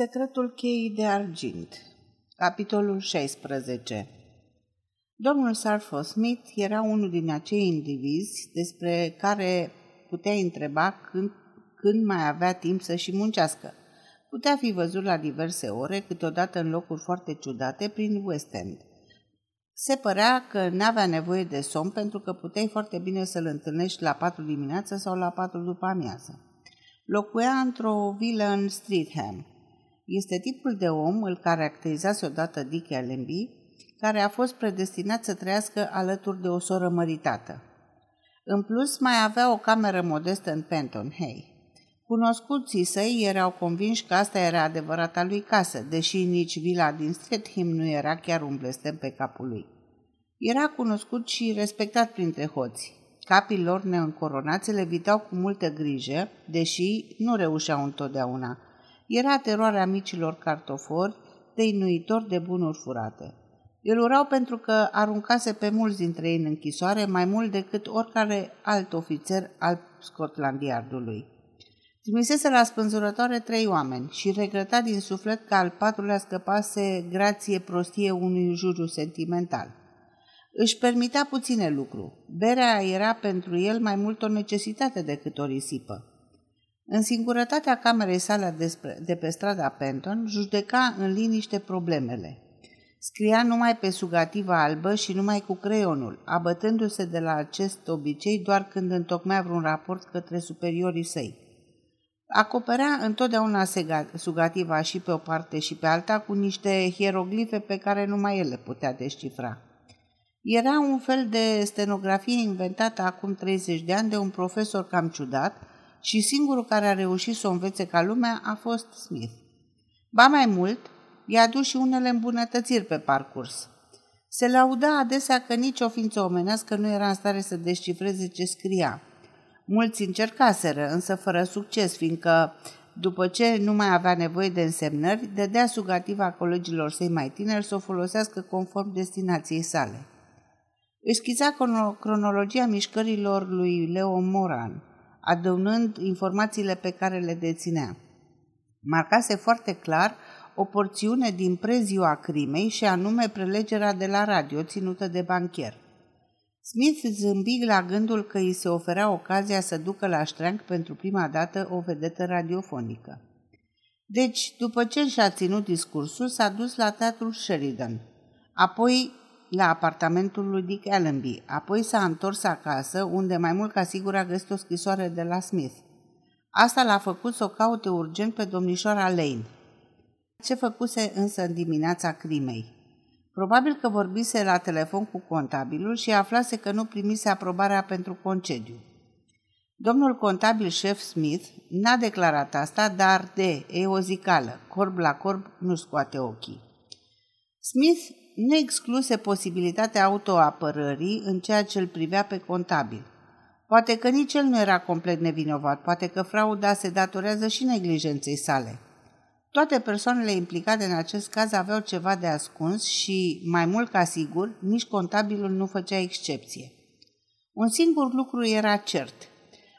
Secretul cheii de argint Capitolul 16 Domnul Sarfo Smith era unul din acei indivizi despre care puteai întreba când, când mai avea timp să și muncească. Putea fi văzut la diverse ore, câteodată în locuri foarte ciudate, prin West End. Se părea că n-avea nevoie de somn pentru că puteai foarte bine să-l întâlnești la patru dimineața sau la patru după amiază. Locuia într-o vilă în Streatham, este tipul de om, îl caracterizase odată Dick Allenby, care a fost predestinat să trăiască alături de o soră măritată. În plus, mai avea o cameră modestă în Penton Hay. Cunoscuții săi erau convinși că asta era adevărata lui casă, deși nici vila din Streatham nu era chiar un blestem pe capul lui. Era cunoscut și respectat printre hoți. Capii lor neîncoronați le vitau cu multă grijă, deși nu reușeau întotdeauna – era teroarea micilor cartofori, deinuitor de bunuri furate. Îl urau pentru că aruncase pe mulți dintre ei în închisoare mai mult decât oricare alt ofițer al Scotland Yardului. Trimisese la spânzurătoare trei oameni și regreta din suflet că al patrulea scăpase grație prostie unui juriu sentimental. Își permitea puține lucru. Berea era pentru el mai mult o necesitate decât o risipă. În singurătatea camerei sale de pe strada Penton, judeca în liniște problemele. Scria numai pe sugativa albă și numai cu creionul, abătându-se de la acest obicei doar când întocmea vreun raport către superiorii săi. Acoperea întotdeauna sugativa și pe o parte și pe alta cu niște hieroglife pe care numai el le putea descifra. Era un fel de stenografie inventată acum 30 de ani de un profesor cam ciudat, și singurul care a reușit să o învețe ca lumea a fost Smith. Ba mai mult, i-a adus și unele îmbunătățiri pe parcurs. Se lauda adesea că nici o ființă omenească nu era în stare să descifreze ce scria. Mulți încercaseră, însă fără succes, fiindcă, după ce nu mai avea nevoie de însemnări, dădea sugativa colegilor săi mai tineri să o folosească conform destinației sale. Își schița cronologia mișcărilor lui Leo Moran, adăunând informațiile pe care le deținea. Marcase foarte clar o porțiune din preziua crimei și anume prelegerea de la radio ținută de bancher. Smith zâmbi la gândul că îi se oferea ocazia să ducă la ștreanc pentru prima dată o vedetă radiofonică. Deci, după ce și-a ținut discursul, s-a dus la teatrul Sheridan. Apoi la apartamentul lui Dick Allenby, apoi s-a întors acasă, unde mai mult ca sigur a găsit o scrisoare de la Smith. Asta l-a făcut să o caute urgent pe domnișoara Lane. Ce făcuse însă în dimineața crimei? Probabil că vorbise la telefon cu contabilul și aflase că nu primise aprobarea pentru concediu. Domnul contabil șef Smith n-a declarat asta, dar de e o zicală, corb la corb nu scoate ochii. Smith nu excluse posibilitatea autoapărării în ceea ce îl privea pe contabil. Poate că nici el nu era complet nevinovat, poate că frauda se datorează și neglijenței sale. Toate persoanele implicate în acest caz aveau ceva de ascuns și, mai mult ca sigur, nici contabilul nu făcea excepție. Un singur lucru era cert.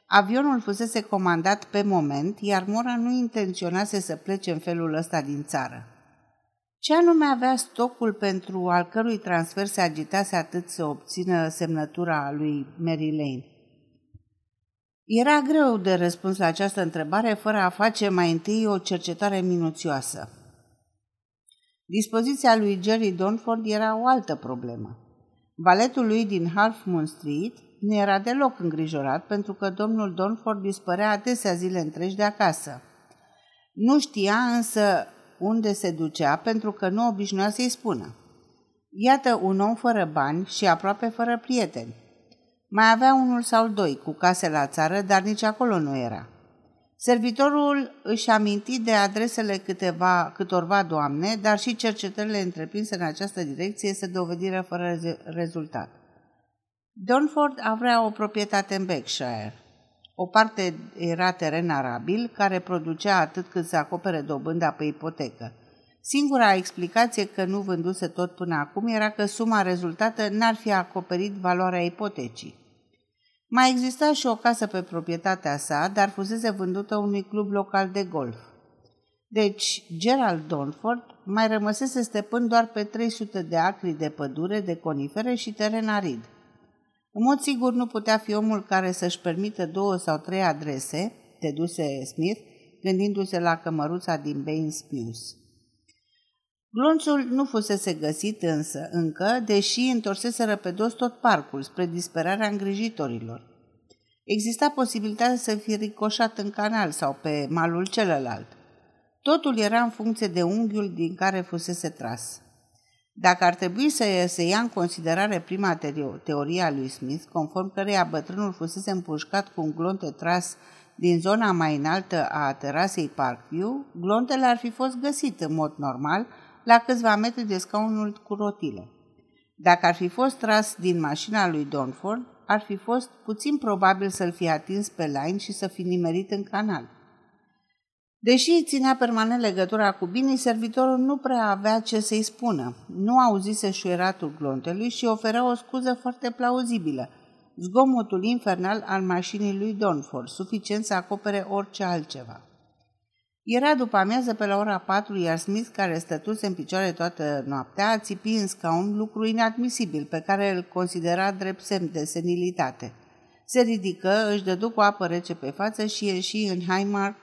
Avionul fusese comandat pe moment, iar Mora nu intenționase să plece în felul ăsta din țară. Ce anume avea stocul pentru al cărui transfer se agitase atât să obțină semnătura lui Mary Lane? Era greu de răspuns la această întrebare fără a face mai întâi o cercetare minuțioasă. Dispoziția lui Jerry Donford era o altă problemă. Valetul lui din Half Moon Street nu era deloc îngrijorat pentru că domnul Donford dispărea adesea zile întregi de acasă. Nu știa însă unde se ducea pentru că nu obișnuia să-i spună. Iată un om fără bani și aproape fără prieteni. Mai avea unul sau doi cu case la țară, dar nici acolo nu era. Servitorul își aminti de adresele câteva, câtorva doamne, dar și cercetările întreprinse în această direcție se dovediră fără rezultat. Donford avea o proprietate în Berkshire. O parte era teren arabil, care producea atât cât să acopere dobânda pe ipotecă. Singura explicație că nu vânduse tot până acum era că suma rezultată n-ar fi acoperit valoarea ipotecii. Mai exista și o casă pe proprietatea sa, dar fusese vândută unui club local de golf. Deci, Gerald Donford mai rămăsese stăpân doar pe 300 de acri de pădure, de conifere și teren arid. În mod sigur nu putea fi omul care să-și permită două sau trei adrese, deduse Smith, gândindu-se la cămăruța din Baines Mews. Glonțul nu fusese găsit însă încă, deși întorseseră pe dos tot parcul, spre disperarea îngrijitorilor. Exista posibilitatea să fie ricoșat în canal sau pe malul celălalt. Totul era în funcție de unghiul din care fusese tras. Dacă ar trebui să se ia în considerare prima teorie a lui Smith, conform căreia bătrânul fusese împușcat cu un glonte tras din zona mai înaltă a terasei Parkview, glontele ar fi fost găsit în mod normal la câțiva metri de scaunul cu rotile. Dacă ar fi fost tras din mașina lui Donford, ar fi fost puțin probabil să-l fi atins pe line și să fi nimerit în canal. Deși ținea permanent legătura cu Bini, servitorul nu prea avea ce să-i spună. Nu auzise șuieratul glontelui și oferea o scuză foarte plauzibilă, zgomotul infernal al mașinii lui Donford, suficient să acopere orice altceva. Era după amiază pe la ora 4, iar Smith, care stătuse în picioare toată noaptea, a țipi în scaun lucru inadmisibil, pe care îl considera drept semn de senilitate. Se ridică, își dădu cu apă rece pe față și ieși în Highmark,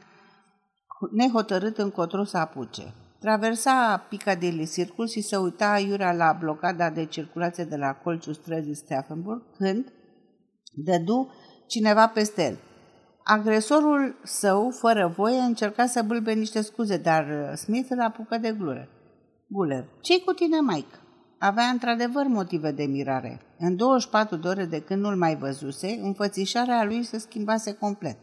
nehotărât încotro să apuce. Traversa Piccadilly Circus și se uita aiurea la blocada de circulație de la colțul străzii Steffenburg, când dădu cineva peste el. Agresorul său, fără voie, încerca să bâlbe niște scuze, dar uh, Smith îl apucă de glure. Guler, ce cu tine, Mike? Avea într-adevăr motive de mirare. În 24 de ore de când nu-l mai văzuse, înfățișarea lui se schimbase complet.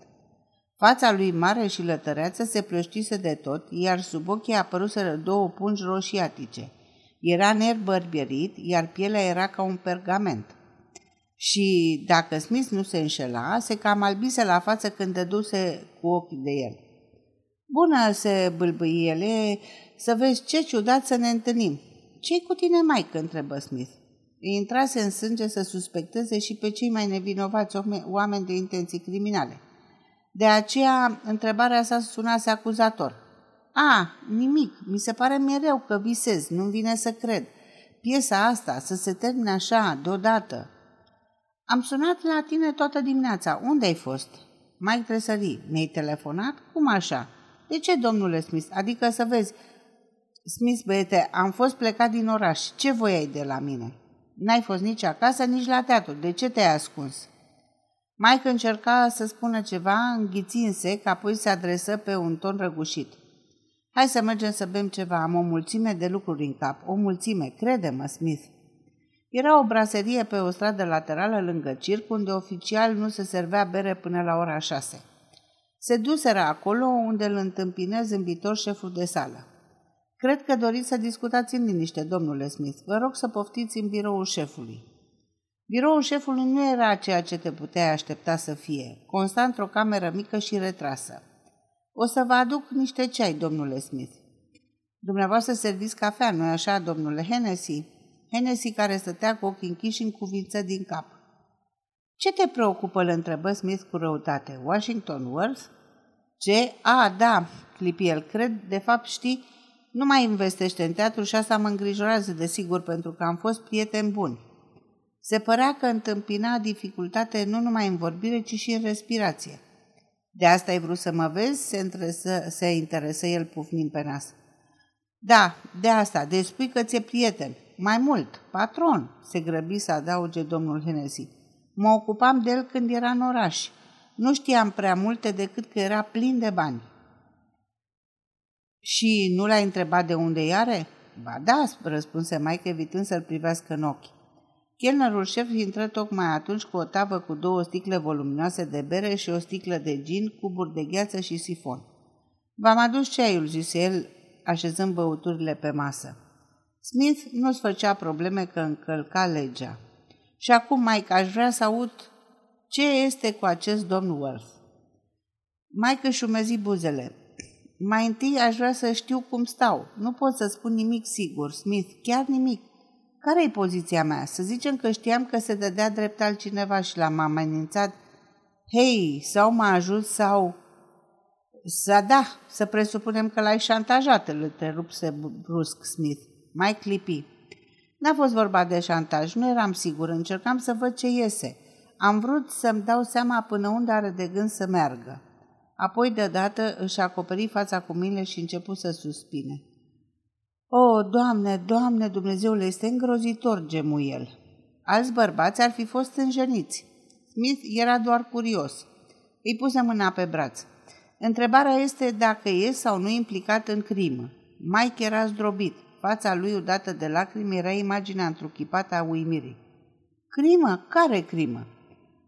Fața lui mare și lătăreață se plăștise de tot, iar sub ochii apăruseră două pungi roșiatice. Era nerbărbierit, iar pielea era ca un pergament. Și dacă Smith nu se înșela, se cam albise la față când dăduse cu ochii de el. Bună, se bâlbâi ele, să vezi ce ciudat să ne întâlnim. Ce-i cu tine, mai întrebă Smith. Îi intrase în sânge să suspecteze și pe cei mai nevinovați oameni de intenții criminale. De aceea, întrebarea sa sunase acuzator. A, nimic, mi se pare mereu că visez, nu-mi vine să cred. Piesa asta, să se termine așa, deodată. Am sunat la tine toată dimineața. Unde ai fost? Mai tresări. Mi-ai telefonat? Cum așa? De ce, domnule Smith? Adică să vezi. Smith, băiete, am fost plecat din oraș. Ce voiai de la mine? N-ai fost nici acasă, nici la teatru. De ce te-ai ascuns? Mike încerca să spună ceva, înghiți în sec, apoi se adresă pe un ton răgușit. Hai să mergem să bem ceva, am o mulțime de lucruri în cap, o mulțime, crede-mă, Smith. Era o braserie pe o stradă laterală lângă circ, unde oficial nu se servea bere până la ora șase. Se duseră acolo unde îl întâmpină zâmbitor șeful de sală. Cred că doriți să discutați în liniște, domnule Smith. Vă rog să poftiți în biroul șefului. Biroul șefului nu era ceea ce te puteai aștepta să fie, consta într-o cameră mică și retrasă. O să vă aduc niște ceai, domnule Smith. Dumneavoastră serviți cafea, nu-i așa, domnule Hennessy? Hennessy care stătea cu ochii închiși în cuvință din cap. Ce te preocupă, îl întrebă Smith cu răutate. Washington Worth? Ce? A, da, clipi el, cred, de fapt știi, nu mai investește în teatru și asta mă îngrijorează, desigur, pentru că am fost prieteni buni. Se părea că întâmpina dificultate nu numai în vorbire, ci și în respirație. De asta ai vrut să mă vezi? Se, întresă, se interesă el pufnind pe nas. Da, de asta, deci spui că ți-e prieten. Mai mult, patron, se grăbi să adauge domnul Hennessy. Mă ocupam de el când era în oraș. Nu știam prea multe decât că era plin de bani. Și nu l-ai întrebat de unde are? Ba da, răspunse Mike, evitând să-l privească în ochi. Chelnerul șef intră tocmai atunci cu o tavă cu două sticle voluminoase de bere și o sticlă de gin, cuburi de gheață și sifon. V-am adus ceaiul, zise el, așezând băuturile pe masă. Smith nu-ți făcea probleme că încălca legea. Și acum, Mike, aș vrea să aud ce este cu acest domn Worth. Mike își umezi buzele. Mai întâi aș vrea să știu cum stau. Nu pot să spun nimic sigur, Smith, chiar nimic. Care e poziția mea? Să zicem că știam că se dădea drept altcineva și l-am amenințat. Hei, sau m-a ajuns sau... Să da, să presupunem că l-ai șantajat, îl întrerupse brusc Smith. Mai clipi. N-a fost vorba de șantaj, nu eram sigur, încercam să văd ce iese. Am vrut să-mi dau seama până unde are de gând să meargă. Apoi, deodată, își acoperi fața cu mine și început să suspine. O, Doamne, Doamne, Dumnezeule, este îngrozitor, gemu el. Alți bărbați ar fi fost înjeniți. Smith era doar curios. Îi puse mâna pe braț. Întrebarea este dacă e sau nu implicat în crimă. Mike era zdrobit. Fața lui, udată de lacrimi, era imaginea întruchipată a uimirii. Crimă? Care crimă?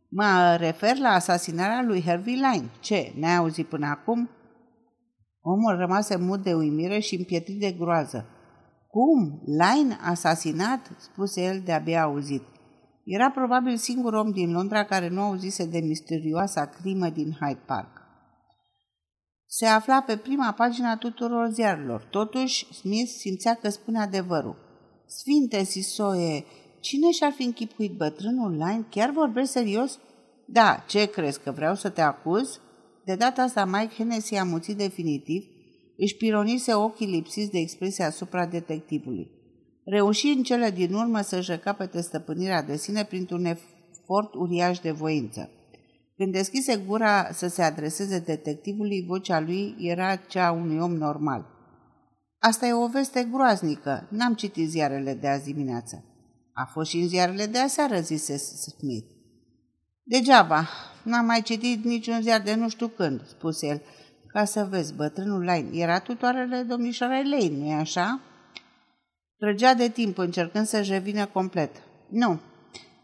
Mă refer la asasinarea lui Harvey Line. Ce, ne-ai auzit până acum? Omul rămase mut de uimire și împietrit de groază. Cum? Line asasinat? spuse el de-abia auzit. Era probabil singur om din Londra care nu auzise de misterioasa crimă din Hyde Park. Se afla pe prima pagină tuturor ziarelor. Totuși, Smith simțea că spune adevărul. Sfinte Sisoie, cine și-ar fi închipuit bătrânul Line? Chiar vorbești serios? Da, ce crezi, că vreau să te acuz? De data asta Mike Hennessy a muțit definitiv, își pironise ochii lipsiți de expresie asupra detectivului. Reuși în cele din urmă să-și recapete stăpânirea de sine printr-un efort uriaș de voință. Când deschise gura să se adreseze detectivului, vocea lui era cea a unui om normal. Asta e o veste groaznică. N-am citit ziarele de azi dimineață. A fost și în ziarele de aseară, zise Smith. Degeaba, n-am mai citit niciun ziar de nu știu când, spuse el. Ca să vezi, bătrânul Lain era tutoarele domnișoarei Lane, nu-i așa? Trăgea de timp încercând să-și revină complet. Nu,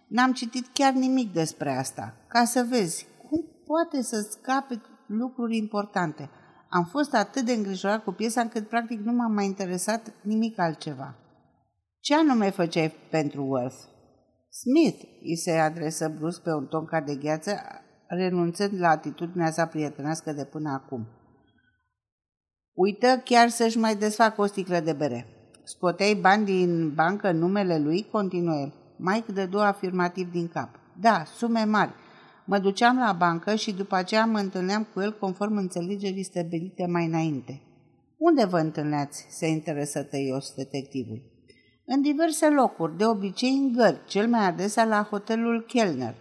n-am citit chiar nimic despre asta. Ca să vezi, cum poate să scape lucruri importante. Am fost atât de îngrijorat cu piesa încât practic nu m-am mai interesat nimic altceva. Ce anume făceai pentru Worth? Smith îi se adresă brusc pe un ton ca de gheață, renunțând la atitudinea sa prietenească de până acum. Uită chiar să-și mai desfacă o sticlă de bere. Scoteai bani din bancă în numele lui? Continuă el. Mike dădu afirmativ din cap. Da, sume mari. Mă duceam la bancă și după aceea mă întâlneam cu el conform înțelegerii stabilite mai înainte. Unde vă întâlneați? se interesă tăios detectivul. În diverse locuri, de obicei în gări, cel mai adesea la hotelul Kellner.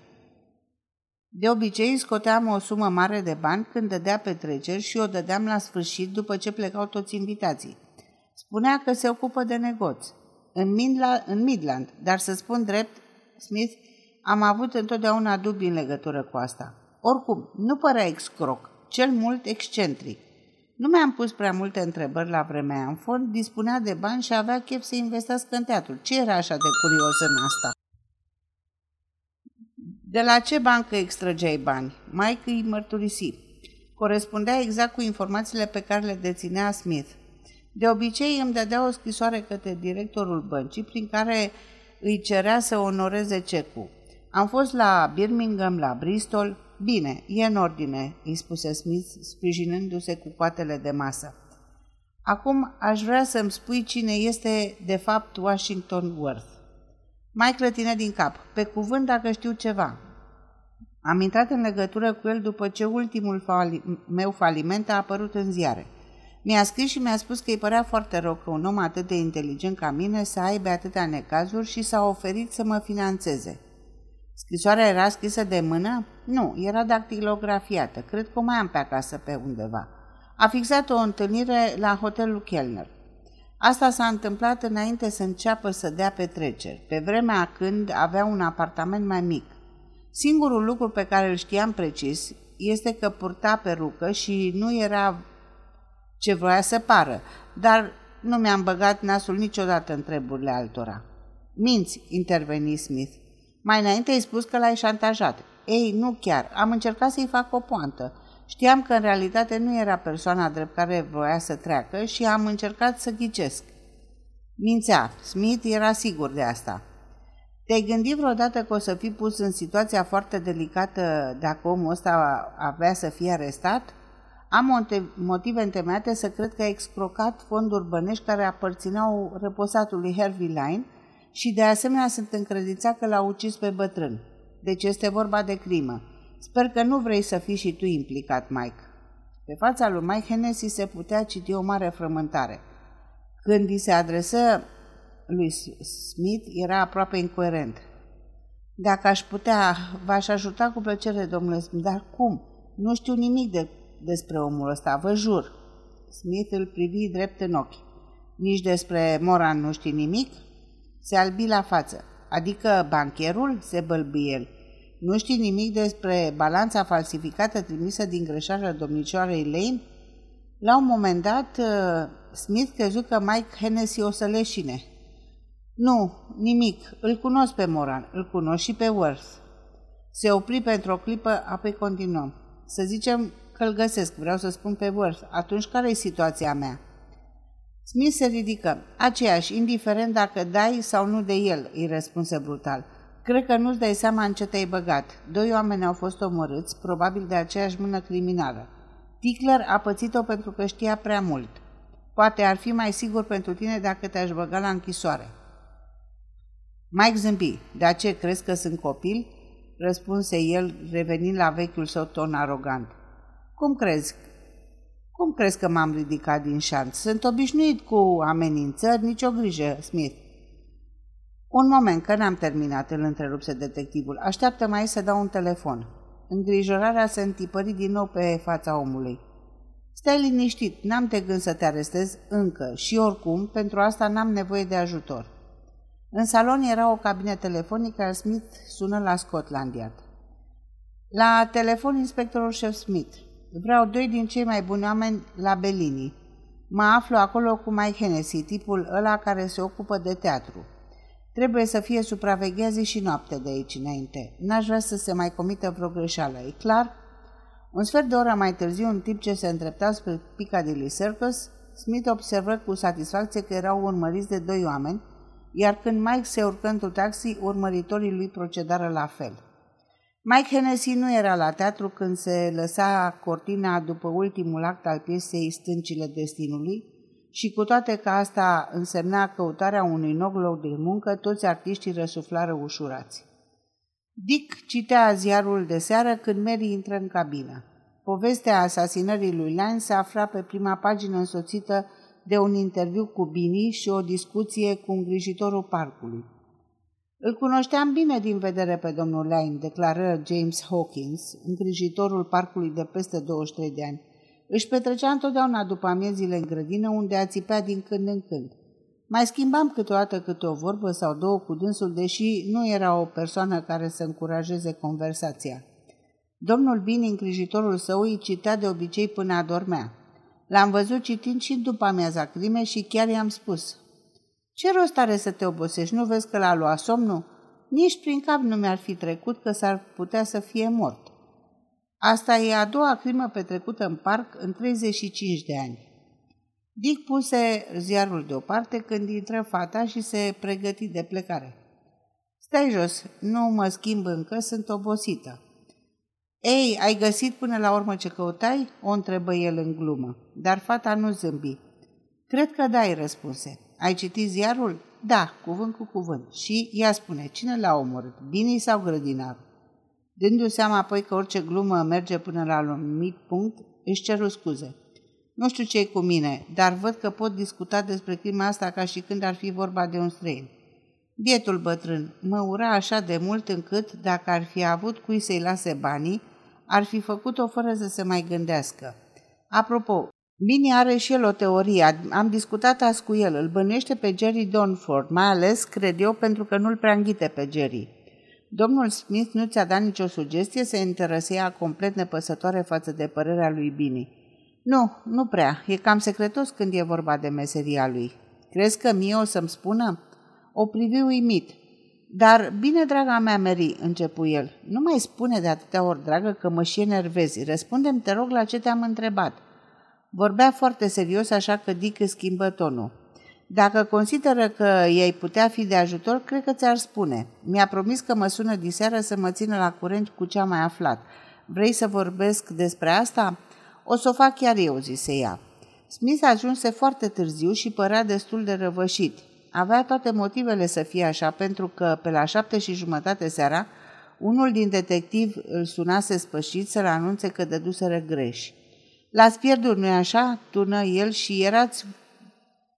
De obicei scoteam o sumă mare de bani când dădea petreceri și o dădeam la sfârșit după ce plecau toți invitații. Spunea că se ocupă de negoț. În, Midla, în Midland, dar să spun drept, Smith, am avut întotdeauna dubii în legătură cu asta. Oricum, nu părea excroc, cel mult excentric. Nu mi-am pus prea multe întrebări la vremea în fond, dispunea de bani și avea chef să investească în teatru. Ce era așa de curios în asta? De la ce bancă extrăgeai bani? Mike îi mărturisi. Corespundea exact cu informațiile pe care le deținea Smith. De obicei îmi dădea o scrisoare către directorul băncii prin care îi cerea să onoreze cecul. Am fost la Birmingham, la Bristol. Bine, e în ordine, îi spuse Smith, sprijinându-se cu coatele de masă. Acum aș vrea să-mi spui cine este de fapt Washington Worth. Mai clătine din cap, pe cuvânt dacă știu ceva. Am intrat în legătură cu el după ce ultimul fali- meu faliment a apărut în ziare. Mi-a scris și mi-a spus că îi părea foarte rău că un om atât de inteligent ca mine să aibă atâtea necazuri și s-a oferit să mă financeze. Scrisoarea era scrisă de mână? Nu, era dactilografiată. Cred că o mai am pe acasă pe undeva. A fixat o întâlnire la hotelul Kellner. Asta s-a întâmplat înainte să înceapă să dea petreceri, pe vremea când avea un apartament mai mic. Singurul lucru pe care îl știam precis este că purta perucă și nu era ce vroia să pară, dar nu mi-am băgat nasul niciodată în treburile altora. Minți, interveni Smith. Mai înainte ai spus că l-ai șantajat. Ei, nu chiar. Am încercat să-i fac o poantă. Știam că în realitate nu era persoana drept care voia să treacă și am încercat să ghicesc. Mințea. Smith era sigur de asta. Te-ai gândit vreodată că o să fii pus în situația foarte delicată dacă omul ăsta avea să fie arestat? Am motive întemeiate să cred că a excrocat fonduri bănești care aparțineau reposatului Harvey Line și de asemenea sunt încredințat că l-a ucis pe bătrân. Deci este vorba de crimă. Sper că nu vrei să fii și tu implicat, Mike. Pe fața lui Mike Hennessy se putea citi o mare frământare. Când îi se adresă lui Smith, era aproape incoerent. Dacă aș putea, v-aș ajuta cu plăcere, domnule Smith, dar cum? Nu știu nimic de, despre omul ăsta, vă jur. Smith îl privi drept în ochi. Nici despre Moran nu știi nimic? Se albi la față. Adică bancherul? Se bălbi el. Nu știi nimic despre balanța falsificată trimisă din greșeală domnicioarei Lane? La un moment dat, uh, Smith crezut că Mike Hennessy o să leșine. Nu, nimic. Îl cunosc pe Moran, îl cunosc și pe Worth. Se opri pentru o clipă, apoi continuăm. Să zicem că îl găsesc, vreau să spun pe Worth. Atunci care e situația mea? Smith se ridică. Aceeași, indiferent dacă dai sau nu de el, îi răspunse brutal. Cred că nu-ți dai seama în ce te-ai băgat. Doi oameni au fost omorâți, probabil de aceeași mână criminală. Tickler a pățit-o pentru că știa prea mult. Poate ar fi mai sigur pentru tine dacă te-aș băga la închisoare. Mike zâmbi. De ce crezi că sunt copil? Răspunse el, revenind la vechiul său ton arogant. Cum crezi? Cum crezi că m-am ridicat din șanț? Sunt obișnuit cu amenințări, nicio grijă, Smith. Un moment, că n-am terminat, îl întrerupse detectivul. Așteaptă mai să dau un telefon. Îngrijorarea se întipări din nou pe fața omului. Stai liniștit, n-am de gând să te arestez încă și oricum, pentru asta n-am nevoie de ajutor. În salon era o cabină telefonică, iar Smith sună la Scotland Yard. La telefon inspectorul șef Smith. Vreau doi din cei mai buni oameni la Bellini. Mă aflu acolo cu Mike Hennessy, tipul ăla care se ocupă de teatru. Trebuie să fie supravegheat zi și noapte de aici înainte. N-aș vrea să se mai comită vreo greșeală, e clar? Un sfert de oră mai târziu, în timp ce se îndrepta spre Piccadilly Circus, Smith observă cu satisfacție că erau urmăriți de doi oameni, iar când Mike se urcă într-un taxi, urmăritorii lui procedară la fel. Mike Hennessy nu era la teatru când se lăsa cortina după ultimul act al piesei Stâncile Destinului, și cu toate că asta însemna căutarea unui nou loc de muncă, toți artiștii răsuflară ușurați. Dick citea ziarul de seară când Mary intră în cabină. Povestea asasinării lui Lane se afla pe prima pagină însoțită de un interviu cu Bini și o discuție cu îngrijitorul parcului. Îl cunoșteam bine din vedere pe domnul Lane, declară James Hawkins, îngrijitorul parcului de peste 23 de ani. Își petrecea întotdeauna după amiezile în grădină, unde a țipea din când în când. Mai schimbam câteodată câte o vorbă sau două cu dânsul, deși nu era o persoană care să încurajeze conversația. Domnul Bini, îngrijitorul său, îi citea de obicei până adormea. L-am văzut citind și după amiaza crime și chiar i-am spus. Ce rost are să te obosești? Nu vezi că l-a luat somnul? Nici prin cap nu mi-ar fi trecut că s-ar putea să fie mort. Asta e a doua crimă petrecută în parc în 35 de ani. Dick puse ziarul deoparte când intră fata și se pregăti de plecare. Stai jos, nu mă schimb încă, sunt obosită. Ei, ai găsit până la urmă ce căutai? O întrebă el în glumă, dar fata nu zâmbi. Cred că da, îi răspunse. Ai citit ziarul? Da, cuvânt cu cuvânt. Și ea spune, cine l-a omorât, Bini sau grădinarul? Dându-se seama apoi că orice glumă merge până la un anumit punct, își ceru scuze. Nu știu ce cu mine, dar văd că pot discuta despre crima asta ca și când ar fi vorba de un străin. Bietul bătrân mă ura așa de mult încât, dacă ar fi avut cui să-i lase banii, ar fi făcut-o fără să se mai gândească. Apropo, Bini are și el o teorie. Am discutat azi cu el. Îl bănuiește pe Jerry Donford, mai ales, cred eu, pentru că nu-l prea înghite pe Jerry. Domnul Smith nu ți-a dat nicio sugestie să interesea complet nepăsătoare față de părerea lui Bini. Nu, nu prea. E cam secretos când e vorba de meseria lui. Crezi că mie o să-mi spună? O privi uimit. Dar bine, draga mea Mary, începu el, nu mai spune de atâtea ori, dragă, că mă și enervezi. Răspundem, te rog, la ce te-am întrebat. Vorbea foarte serios, așa că Dick schimbă tonul. Dacă consideră că ei putea fi de ajutor, cred că ți-ar spune. Mi-a promis că mă sună diseară să mă țină la curent cu ce am mai aflat. Vrei să vorbesc despre asta? O să o fac chiar eu, zise ea. Smith ajunse foarte târziu și părea destul de răvășit. Avea toate motivele să fie așa, pentru că pe la șapte și jumătate seara, unul din detectivi îl sunase spășit să-l anunțe că dăduseră greș. L-ați pierdut, nu-i așa? Tună el și erați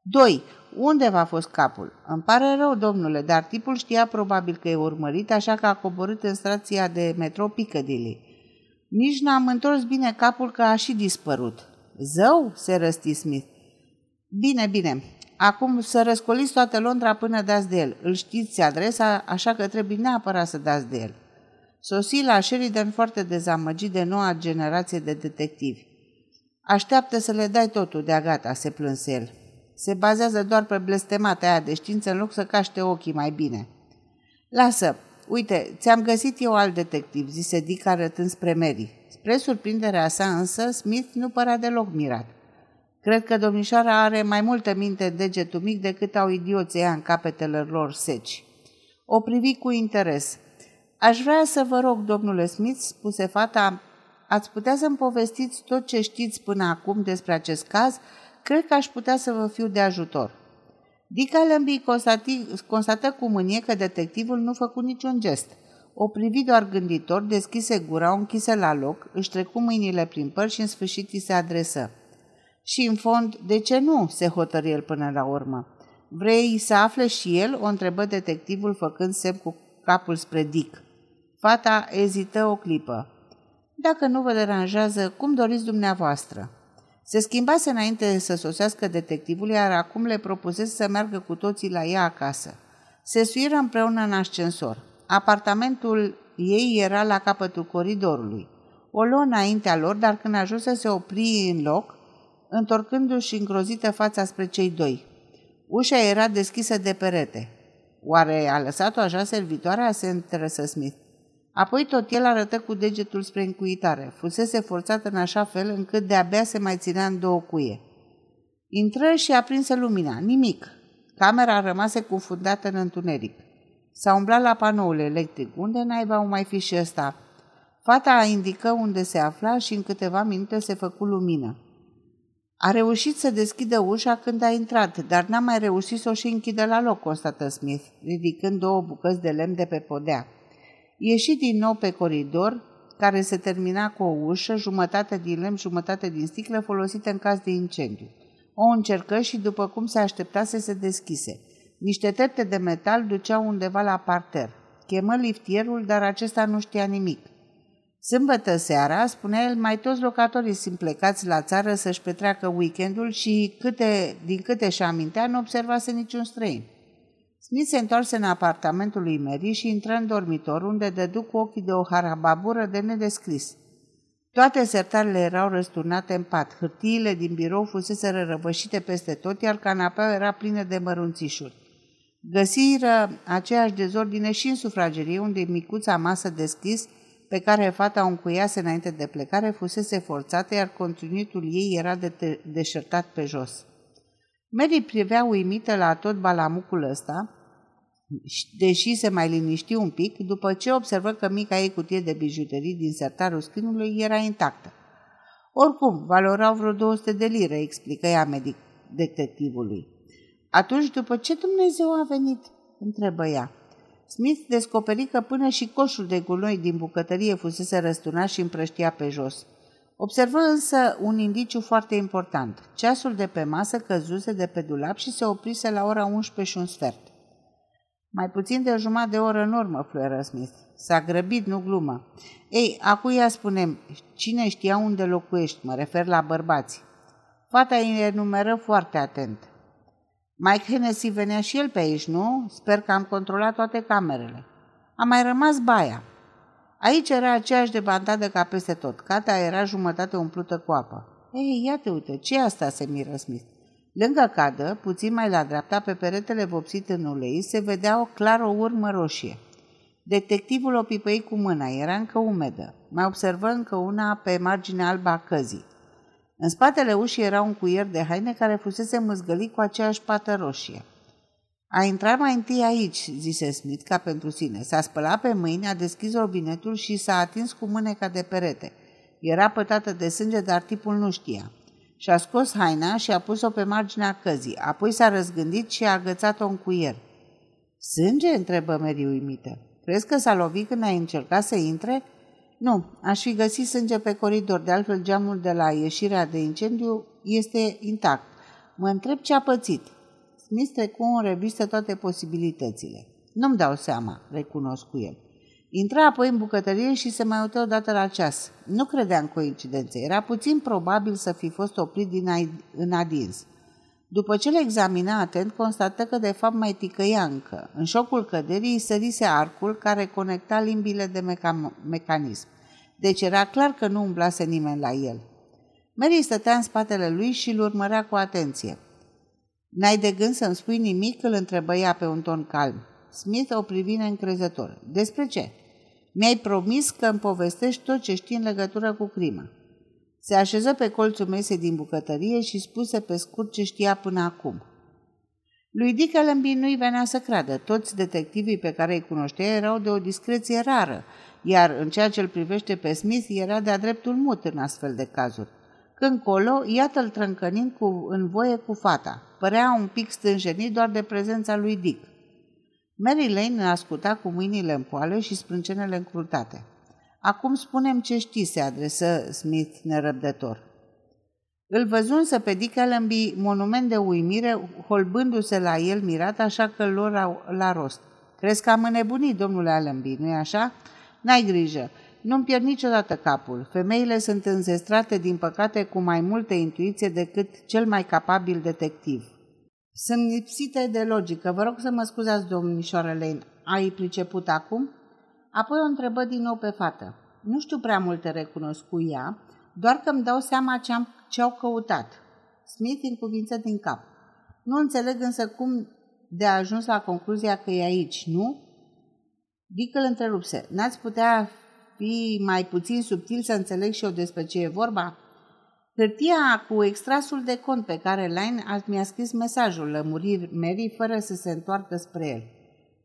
doi. Unde v-a fost capul? Îmi pare rău, domnule, dar tipul știa probabil că e urmărit, așa că a coborât în stația de metro Piccadilly. Nici n-am întors bine capul că a și dispărut. Zău? se răsti Smith. Bine, bine. Acum să răscoliți toată Londra până dați de el. Îl știți adresa, așa că trebuie neapărat să dați de el. Sosi la Sheridan foarte dezamăgit de noua generație de detectivi. Așteaptă să le dai totul de-a gata, se plânse el. Se bazează doar pe blestemata aia de știință în loc să caște ochii mai bine. Lasă, uite, ți-am găsit eu alt detectiv, zise Dick arătând spre Mary. Spre surprinderea sa însă, Smith nu părea deloc mirat. Cred că domnișoara are mai multă minte în degetul mic decât au idioții ea în capetele lor seci. O privi cu interes. Aș vrea să vă rog, domnule Smith, spuse fata, ați putea să-mi povestiți tot ce știți până acum despre acest caz? Cred că aș putea să vă fiu de ajutor. Dick Allenby constată cu mânie că detectivul nu făcut niciun gest. O privi doar gânditor, deschise gura, o închise la loc, își trecu mâinile prin păr și în sfârșit îi se adresă. Și în fond, de ce nu? se hotărâ el până la urmă. Vrei să afle și el? o întrebă detectivul făcând semn cu capul spre Dick. Fata ezită o clipă. Dacă nu vă deranjează, cum doriți dumneavoastră? Se schimbase înainte să sosească detectivul, iar acum le propusese să meargă cu toții la ea acasă. Se suiră împreună în ascensor. Apartamentul ei era la capătul coridorului. O luă înaintea lor, dar când ajunse se opri în loc, întorcându-și îngrozită fața spre cei doi. Ușa era deschisă de perete. Oare a lăsat-o așa servitoarea? se interesă Smith. Apoi tot el arătă cu degetul spre încuitare. Fusese forțat în așa fel încât de-abia se mai ținea în două cuie. Intră și aprinse lumina. Nimic. Camera rămase cufundată în întuneric. S-a umblat la panoul electric. Unde naiba o mai fi și ăsta? Fata indică unde se afla și în câteva minute se făcu lumină. A reușit să deschidă ușa când a intrat, dar n-a mai reușit să o și închidă la loc, constată Smith, ridicând două bucăți de lemn de pe podea. Ieși din nou pe coridor, care se termina cu o ușă, jumătate din lemn, jumătate din sticlă, folosită în caz de incendiu. O încercă și, după cum se așteptase, se deschise. Niște trepte de metal duceau undeva la parter. Chemă liftierul, dar acesta nu știa nimic. Sâmbătă seara, spunea el, mai toți locatorii sunt plecați la țară să-și petreacă weekendul și, câte, din câte și amintea, nu observase niciun străin. Smith se întoarse în apartamentul lui Mary și intră în dormitor, unde dădu cu ochii de o harababură de nedescris. Toate sertarele erau răsturnate în pat, hârtiile din birou fusese răvășite peste tot, iar canapeaua era plină de mărunțișuri. Găsiră aceeași dezordine și în sufragerie, unde micuța masă deschis, pe care fata o încuiase înainte de plecare, fusese forțată, iar conținutul ei era de deșertat pe jos. Mary privea uimită la tot balamucul ăsta, deși se mai liniști un pic, după ce observă că mica ei cutie de bijuterii din sertarul scrinului era intactă. Oricum, valorau vreo 200 de lire, explică ea medic detectivului. Atunci, după ce Dumnezeu a venit? întrebă ea. Smith descoperi că până și coșul de gunoi din bucătărie fusese răsturnat și împrăștia pe jos. Observă însă un indiciu foarte important. Ceasul de pe masă căzuse de pe dulap și se oprise la ora 11 și un sfert. Mai puțin de o jumătate de oră în urmă, fluieră Smith. S-a grăbit, nu glumă. Ei, acuia spunem, cine știa unde locuiești, mă refer la bărbați. Fata îi enumeră foarte atent. Mike Hennessy venea și el pe aici, nu? Sper că am controlat toate camerele. A mai rămas baia. Aici era aceeași de bandadă ca peste tot. Cata era jumătate umplută cu apă. Ei, ia te uite, ce asta se miră Smith? Lângă cadă, puțin mai la dreapta, pe peretele vopsit în ulei, se vedea o clar o urmă roșie. Detectivul o pipăi cu mâna, era încă umedă. Mai observă încă una pe marginea albă a căzii. În spatele ușii era un cuier de haine care fusese mâzgălit cu aceeași pată roșie. A intrat mai întâi aici, zise Smith, ca pentru sine. S-a spălat pe mâini, a deschis robinetul și s-a atins cu mâneca de perete. Era pătată de sânge, dar tipul nu știa. Și-a scos haina și a pus-o pe marginea căzii. Apoi s-a răzgândit și a agățat-o în cuier. Sânge? întrebă Mary uimită. Crezi că s-a lovit când ai încercat să intre? Nu, aș fi găsit sânge pe coridor, de altfel geamul de la ieșirea de incendiu este intact. Mă întreb ce a pățit. Smith trecu în revistă toate posibilitățile. Nu-mi dau seama, recunosc cu el. Intra apoi în bucătărie și se mai uită odată la ceas. Nu credea în coincidențe. Era puțin probabil să fi fost oprit din în adins. După ce le examina atent, constată că de fapt mai ticăia încă. În șocul căderii îi sărise arcul care conecta limbile de meca- mecanism. Deci era clar că nu umblase nimeni la el. Mary stătea în spatele lui și îl urmărea cu atenție. N-ai de gând să-mi spui nimic?" îl întrebă ea pe un ton calm. Smith o privi încrezător. Despre ce?" Mi-ai promis că îmi povestești tot ce știi în legătură cu crima. Se așeză pe colțul mesei din bucătărie și spuse pe scurt ce știa până acum. Lui Dick Allenby nu-i venea să creadă. Toți detectivii pe care îi cunoștea erau de o discreție rară, iar în ceea ce îl privește pe Smith era de-a dreptul mut în astfel de cazuri. Când colo, iată-l trâncănind cu, în voie cu fata. Părea un pic stânjenit doar de prezența lui Dick. Mary Lane asculta cu mâinile în poale și sprâncenele încrutate. Acum spunem ce știi, se adresă Smith nerăbdător. Îl văzu însă pe Dick Allenby, monument de uimire, holbându-se la el mirat, așa că lor la, la rost. Crezi că am înnebunit, domnule Allenby, nu-i așa? N-ai grijă, nu-mi pierd niciodată capul. Femeile sunt înzestrate, din păcate, cu mai multă intuiție decât cel mai capabil detectiv. Sunt lipsite de logică. Vă rog să mă scuzați, domnișoară Lane. Ai priceput acum? Apoi o întrebă din nou pe fată. Nu știu prea multe recunosc cu ea, doar că îmi dau seama ce, am, ce au căutat. Smith încuvință din cap. Nu înțeleg însă cum de a ajuns la concluzia că e aici, nu? Dick îl întrerupse. N-ați putea fi mai puțin subtil să înțeleg și eu despre ce e vorba? Hârtia cu extrasul de cont pe care Line mi-a scris mesajul lămuriri Mary fără să se întoarcă spre el.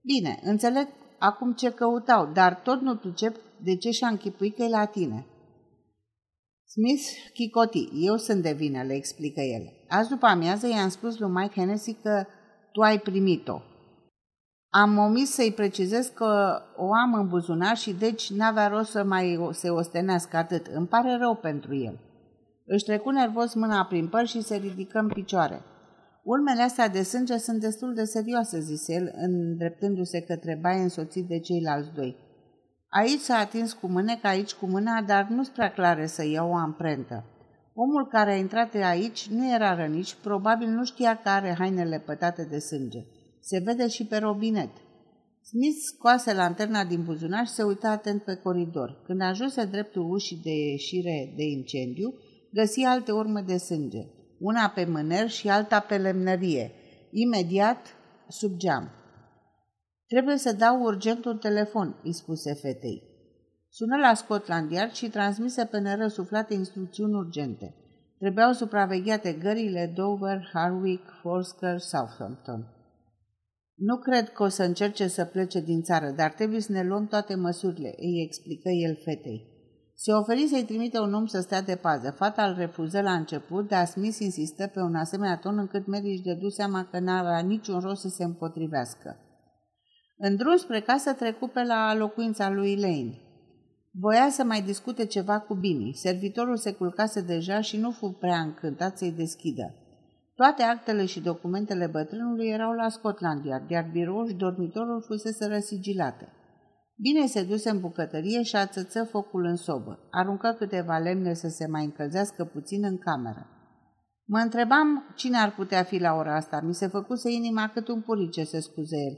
Bine, înțeleg acum ce căutau, dar tot nu pricep de ce și-a închipuit că e la tine. Smith chicoti, eu sunt de vină, le explică el. Azi după amiază i-am spus lui Mike Hennessy că tu ai primit-o. Am omis să-i precizez că o am în buzunar și deci n-avea rost să mai se ostenească atât. Îmi pare rău pentru el. Își trecu nervos mâna prin păr și se ridică în picioare. Urmele astea de sânge sunt destul de serioase, zise el, îndreptându-se către baie însoțit de ceilalți doi. Aici s-a atins cu mâneca, aici cu mâna, dar nu-s prea clare să iau o amprentă. Omul care a intrat aici nu era rănici, probabil nu știa că are hainele pătate de sânge. Se vede și pe robinet. Smith scoase lanterna din buzunar și se uita atent pe coridor. Când ajunse dreptul ușii de ieșire de incendiu, găsi alte urme de sânge, una pe mâner și alta pe lemnărie, imediat sub geam. Trebuie să dau urgent un telefon, îi spuse fetei. Sună la Scotland Yard și transmise pe nerăsuflate instrucțiuni urgente. Trebuiau supravegheate gările Dover, Harwick, Forsker, Southampton. Nu cred că o să încerce să plece din țară, dar trebuie să ne luăm toate măsurile, îi explică el fetei. Se oferi să-i trimite un om să stea de pază. Fata îl refuză la început, dar Smith insistă pe un asemenea ton încât Mary își dădu seama că n-avea niciun rost să se împotrivească. În drum spre casă trecu pe la locuința lui Lane. Voia să mai discute ceva cu Bini. Servitorul se culcase deja și nu fu prea încântat să-i deschidă. Toate actele și documentele bătrânului erau la Scotland Yard, iar biroul și dormitorul fusese răsigilate. Bine se duse în bucătărie și ațăță focul în sobă. Aruncă câteva lemne să se mai încălzească puțin în cameră. Mă întrebam cine ar putea fi la ora asta. Mi se făcuse inima cât un purice, se scuze el.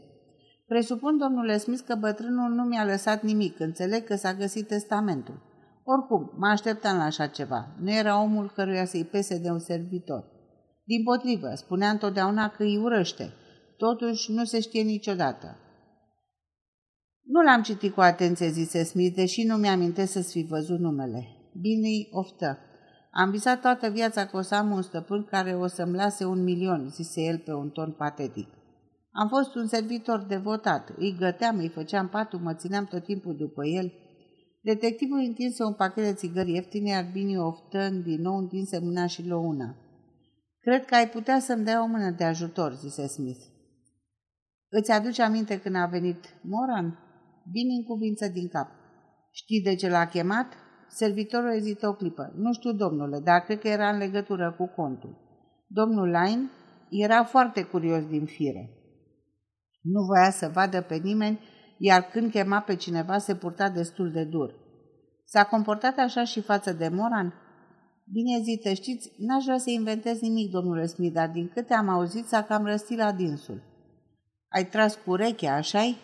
Presupun, domnule Smith, că bătrânul nu mi-a lăsat nimic. Înțeleg că s-a găsit testamentul. Oricum, mă așteptam la așa ceva. Nu era omul căruia să-i pese de un servitor. Din potrivă, spunea întotdeauna că îi urăște. Totuși, nu se știe niciodată. Nu l-am citit cu atenție, zise Smith, deși nu mi-amintesc să-ți fi văzut numele. Bine oftă. Am visat toată viața că o să am un stăpân care o să-mi lase un milion, zise el pe un ton patetic. Am fost un servitor devotat, îi găteam, îi făceam patul, mă țineam tot timpul după el. Detectivul întinse un pachet de țigări ieftine, iar Bini oftă din nou întinse mâna și luă una. Cred că ai putea să-mi dai o mână de ajutor, zise Smith. Îți aduce aminte când a venit Moran? Vin în cuvință din cap. Știi de ce l-a chemat? Servitorul ezită o clipă. Nu știu, domnule, dar cred că era în legătură cu contul. Domnul Line era foarte curios din fire. Nu voia să vadă pe nimeni, iar când chema pe cineva se purta destul de dur. S-a comportat așa și față de Moran? Bine zită, știți, n-aș vrea să inventez nimic, domnule Smith, dar din câte am auzit s-a cam răstit la dinsul. Ai tras cu urechea, așa-i?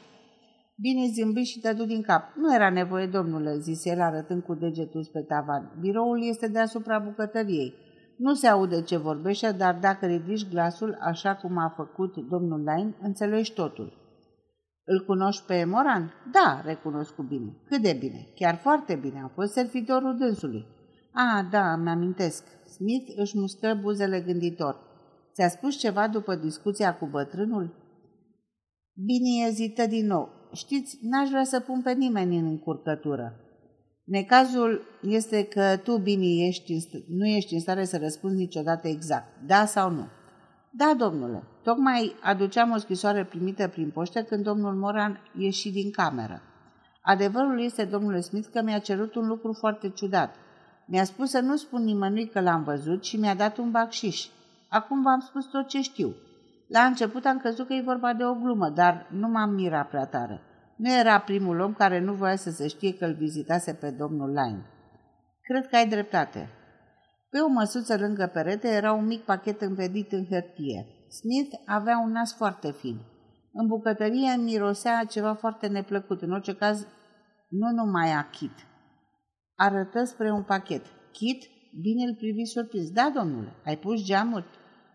Bine zâmbi și dădu din cap. Nu era nevoie, domnule, zise el arătând cu degetul spre tavan. Biroul este deasupra bucătăriei. Nu se aude ce vorbește, dar dacă ridici glasul așa cum a făcut domnul Lain, înțelegi totul. Îl cunoști pe Moran? Da, recunosc cu bine. Cât de bine? Chiar foarte bine. A fost servitorul dânsului. Ah, da, îmi amintesc. Smith își muscă buzele gânditor. Ți-a spus ceva după discuția cu bătrânul? Bine ezită din nou. Știți, n-aș vrea să pun pe nimeni în încurcătură. Necazul este că tu, Bini, ești nu ești în stare să răspunzi niciodată exact, da sau nu. Da, domnule, tocmai aduceam o scrisoare primită prin poștă când domnul Moran ieși din cameră. Adevărul este, domnule Smith, că mi-a cerut un lucru foarte ciudat. Mi-a spus să nu spun nimănui că l-am văzut și mi-a dat un bacșiș. Acum v-am spus tot ce știu. La început am crezut că e vorba de o glumă, dar nu m-am mirat prea tare. Nu era primul om care nu voia să se știe că îl vizitase pe domnul Line. Cred că ai dreptate. Pe o măsuță lângă perete era un mic pachet învedit în hârtie. Smith avea un nas foarte fin. În bucătărie mirosea ceva foarte neplăcut, în orice caz nu numai a Kit. Arătă spre un pachet. Kit, bine îl privi surprins. Da, domnule, ai pus geamuri?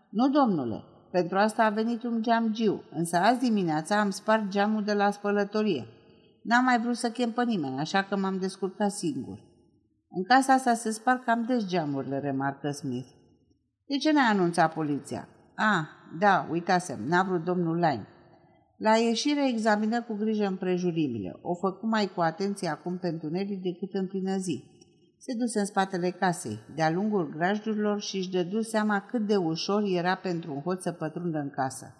Nu, domnule, pentru asta a venit un geamgiu, însă azi dimineața am spart geamul de la spălătorie. N-am mai vrut să chem pe nimeni, așa că m-am descurcat singur. În casa asta se spar cam des geamurile, remarcă Smith. De ce n-ai anunțat poliția? Ah, da, uitasem, n-a vrut domnul Line. La ieșire examină cu grijă împrejurimile. O făcu mai cu atenție acum pentru Nelly decât în plină zi. Se duse în spatele casei, de-a lungul grajdurilor și își dădu seama cât de ușor era pentru un hoț să pătrundă în casă.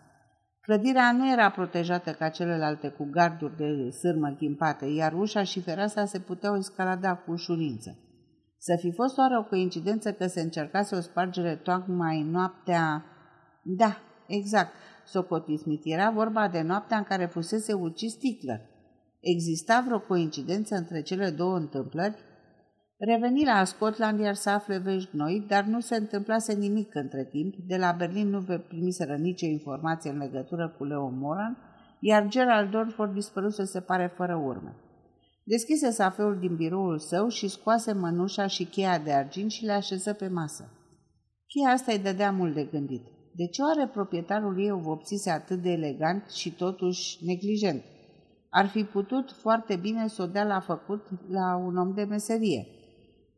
Clădirea nu era protejată ca celelalte cu garduri de sârmă ghimpate, iar ușa și fereastra se puteau escalada cu ușurință. Să fi fost oare o coincidență că se încercase o spargere tocmai noaptea... Da, exact, Socoti Smith, era vorba de noaptea în care fusese ucis Stickler. Exista vreo coincidență între cele două întâmplări? Reveni la Scotland iar să afle vești noi, dar nu se întâmplase nimic între timp. De la Berlin nu primiseră nicio informație în legătură cu Leo Moran, iar Gerald Dorford dispăruse se pare fără urme. Deschise safeul din biroul său și scoase mănușa și cheia de argint și le așeză pe masă. Cheia asta îi dădea mult de gândit. De ce oare proprietarul ei o vopsise atât de elegant și totuși neglijent? Ar fi putut foarte bine să o dea la făcut la un om de meserie –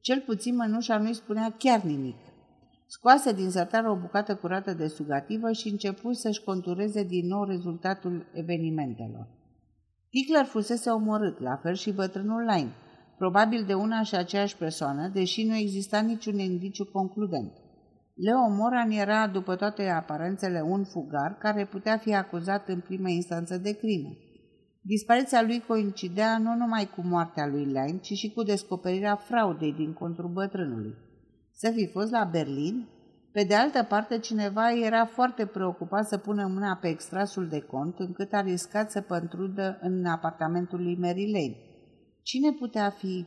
cel puțin mănușa nu-i spunea chiar nimic. Scoase din sertar o bucată curată de sugativă și începu să-și contureze din nou rezultatul evenimentelor. Tickler fusese omorât, la fel și bătrânul Line, probabil de una și aceeași persoană, deși nu exista niciun indiciu concludent. Leo Moran era, după toate aparențele, un fugar care putea fi acuzat în primă instanță de crimă. Dispariția lui coincidea nu numai cu moartea lui Lein, ci și cu descoperirea fraudei din contrul bătrânului. Să fi fost la Berlin? Pe de altă parte, cineva era foarte preocupat să pună mâna pe extrasul de cont, încât a riscat să pătrundă în apartamentul lui Mary Lane. Cine putea fi?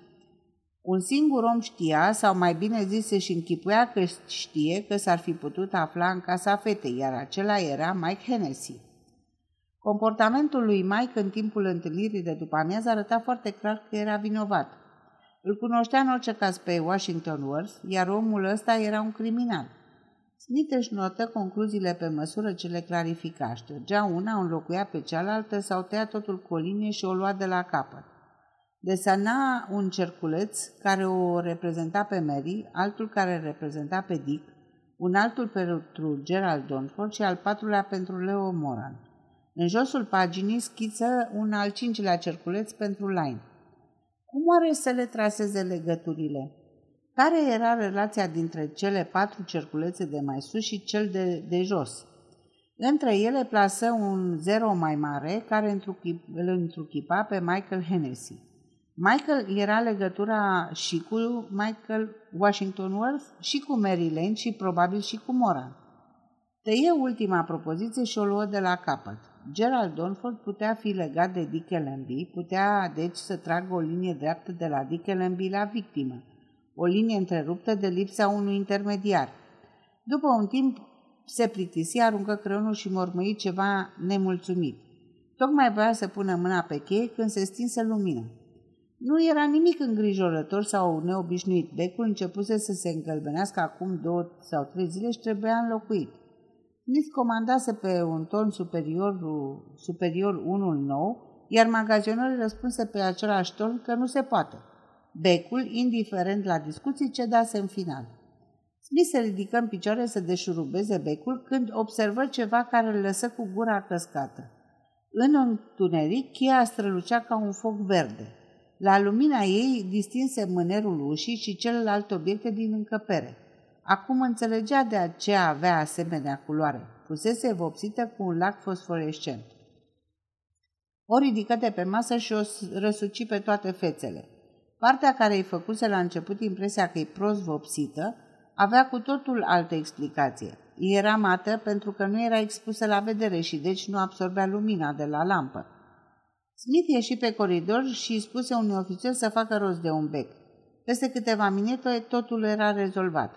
Un singur om știa, sau mai bine zis se și închipuia că știe că s-ar fi putut afla în casa fetei, iar acela era Mike Hennessy. Comportamentul lui Mike în timpul întâlnirii de după amiază arăta foarte clar că era vinovat. Îl cunoștea în orice caz pe Washington Worth, iar omul ăsta era un criminal. Smith își notă concluziile pe măsură ce le clarifica. Ștergea una, o înlocuia pe cealaltă sau tăia totul cu o linie și o lua de la capăt. Desana un cerculeț care o reprezenta pe Mary, altul care reprezenta pe Dick, un altul pentru Gerald Donford și al patrulea pentru Leo Moran. În josul paginii schiță un al cincilea cerculeț pentru line. Cum oare să le traseze legăturile? Care era relația dintre cele patru cerculețe de mai sus și cel de, de jos? Între ele plasă un zero mai mare care îl întruchipa pe Michael Hennessy. Michael era legătura și cu Michael Washington Worth și cu Mary Lane și probabil și cu Moran. Tăie ultima propoziție și o luă de la capăt. Gerald Donford putea fi legat de Dick Ellenby, putea deci să tragă o linie dreaptă de la Dick Ellenby la victimă, o linie întreruptă de lipsa unui intermediar. După un timp se plictisi, aruncă creionul și mormăi ceva nemulțumit. Tocmai voia să pună mâna pe cheie când se stinse lumina. Nu era nimic îngrijorător sau neobișnuit. Becul începuse să se încălbenească acum două sau trei zile și trebuia înlocuit. Smith comandase pe un ton superior, superior unul nou, iar magazionul răspunse pe același ton că nu se poate. Becul, indiferent la discuții, cedase în final. Smith se ridică în picioare să deșurubeze becul când observă ceva care îl lăsă cu gura căscată. În întuneric, cheia strălucea ca un foc verde. La lumina ei distinse mânerul ușii și celelalte obiecte din încăpere. Acum înțelegea de ce avea asemenea culoare. Fusese vopsită cu un lac fosforescent. O ridică de pe masă și o răsuci pe toate fețele. Partea care îi făcuse la început impresia că e prost vopsită, avea cu totul altă explicație. Era mată pentru că nu era expusă la vedere și deci nu absorbea lumina de la lampă. Smith ieși pe coridor și îi spuse unui ofițer să facă rost de un bec. Peste câteva minute totul era rezolvat.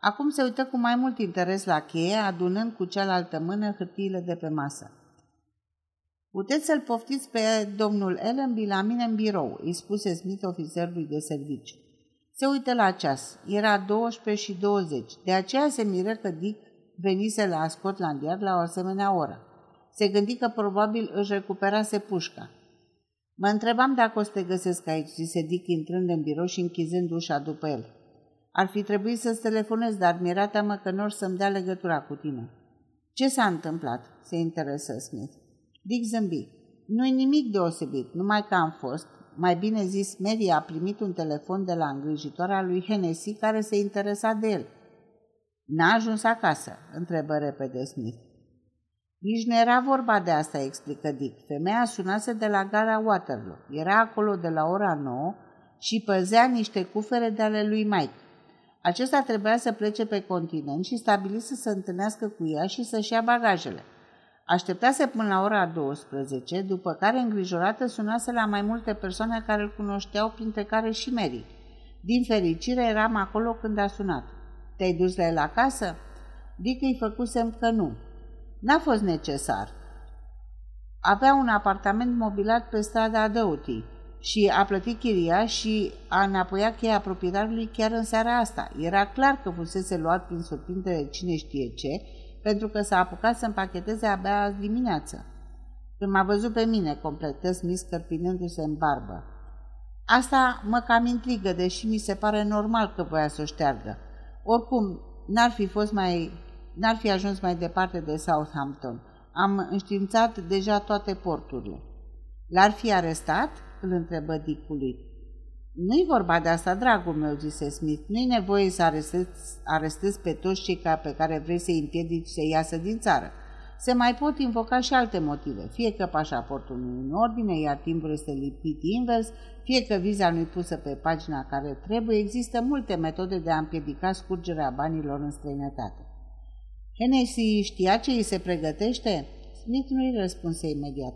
Acum se uită cu mai mult interes la cheie, adunând cu cealaltă mână hârtiile de pe masă. Puteți să-l poftiți pe domnul Ellenby la mine în birou, îi spuse Smith ofițerului de serviciu. Se uită la ceas. Era 12 și 20. De aceea se miră că Dick venise la Scotland Yard la o asemenea oră. Se gândi că probabil își recuperase pușca. Mă întrebam dacă o să te găsesc aici, zise Dick intrând în birou și închizând ușa după el. Ar fi trebuit să-ți telefonez, dar mi-era teamă că nu să-mi dea legătura cu tine. Ce s-a întâmplat? se interesă Smith. Dick zâmbi. Nu-i nimic deosebit, numai că am fost. Mai bine zis, Mary a primit un telefon de la îngrijitoarea lui Hennessy care se interesa de el. N-a ajuns acasă, întrebă repede Smith. Nici nu era vorba de asta, explică Dick. Femeia sunase de la gara Waterloo. Era acolo de la ora 9 și păzea niște cufere de ale lui Mike. Acesta trebuia să plece pe continent și stabilise să se întâlnească cu ea și să-și ia bagajele. Așteptase până la ora 12, după care îngrijorată sunase la mai multe persoane care îl cunoșteau, printre care și Mary. Din fericire eram acolo când a sunat. Te-ai dus la el acasă? Dick îi făcusem că nu. N-a fost necesar. Avea un apartament mobilat pe strada Doughty și a plătit chiria și a înapoiat cheia proprietarului chiar în seara asta. Era clar că fusese luat prin surprindere cine știe ce, pentru că s-a apucat să împacheteze abia azi dimineață. Când m-a văzut pe mine, completă Smith cărpinându-se în barbă. Asta mă cam intrigă, deși mi se pare normal că voia să o șteargă. Oricum, n-ar fi fost mai n-ar fi ajuns mai departe de Southampton. Am înștiințat deja toate porturile. L-ar fi arestat? Îl întrebă dicului. Nu-i vorba de asta, dragul meu, zise Smith. Nu-i nevoie să arestezi, arestezi pe toți cei pe care vrei să-i împiedici să iasă din țară. Se mai pot invoca și alte motive, fie că pașaportul nu e în ordine, iar timpul este lipit invers, fie că viza nu-i pusă pe pagina care trebuie, există multe metode de a împiedica scurgerea banilor în străinătate. Hennessy știa ce îi se pregătește? Smith nu-i răspunse imediat.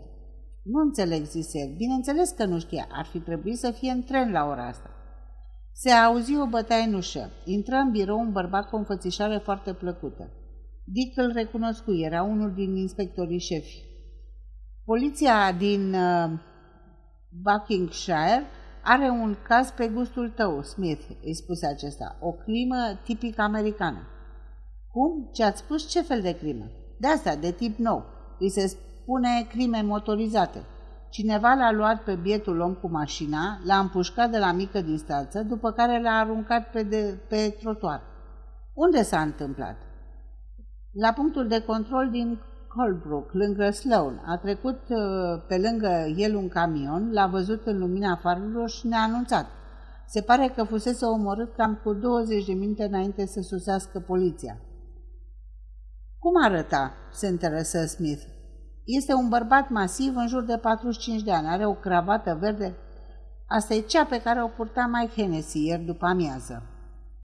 Nu înțeleg, zise el. Bineînțeles că nu știa. Ar fi trebuit să fie în tren la ora asta. Se auzi o bătaie în ușă. Intră în birou un bărbat cu o înfățișare foarte plăcută. Dick îl recunoscu, era unul din inspectorii șefi. Poliția din uh, Buckinghamshire are un caz pe gustul tău, Smith, îi spuse acesta. O crimă tipic americană. Cum? Ce ați spus? Ce fel de crimă? De asta, de tip nou. Îi se spune crime motorizate. Cineva l-a luat pe bietul om cu mașina, l-a împușcat de la mică distanță, după care l-a aruncat pe, de, pe trotuar. Unde s-a întâmplat? La punctul de control din Colbrook, lângă Sloan. A trecut uh, pe lângă el un camion, l-a văzut în lumina farurilor și ne-a anunțat. Se pare că fusese omorât cam cu 20 de minute înainte să susească poliția. Cum arăta? se interesă Smith. Este un bărbat masiv în jur de 45 de ani, are o cravată verde. Asta e cea pe care o purta Mike Hennessy ieri după amiază.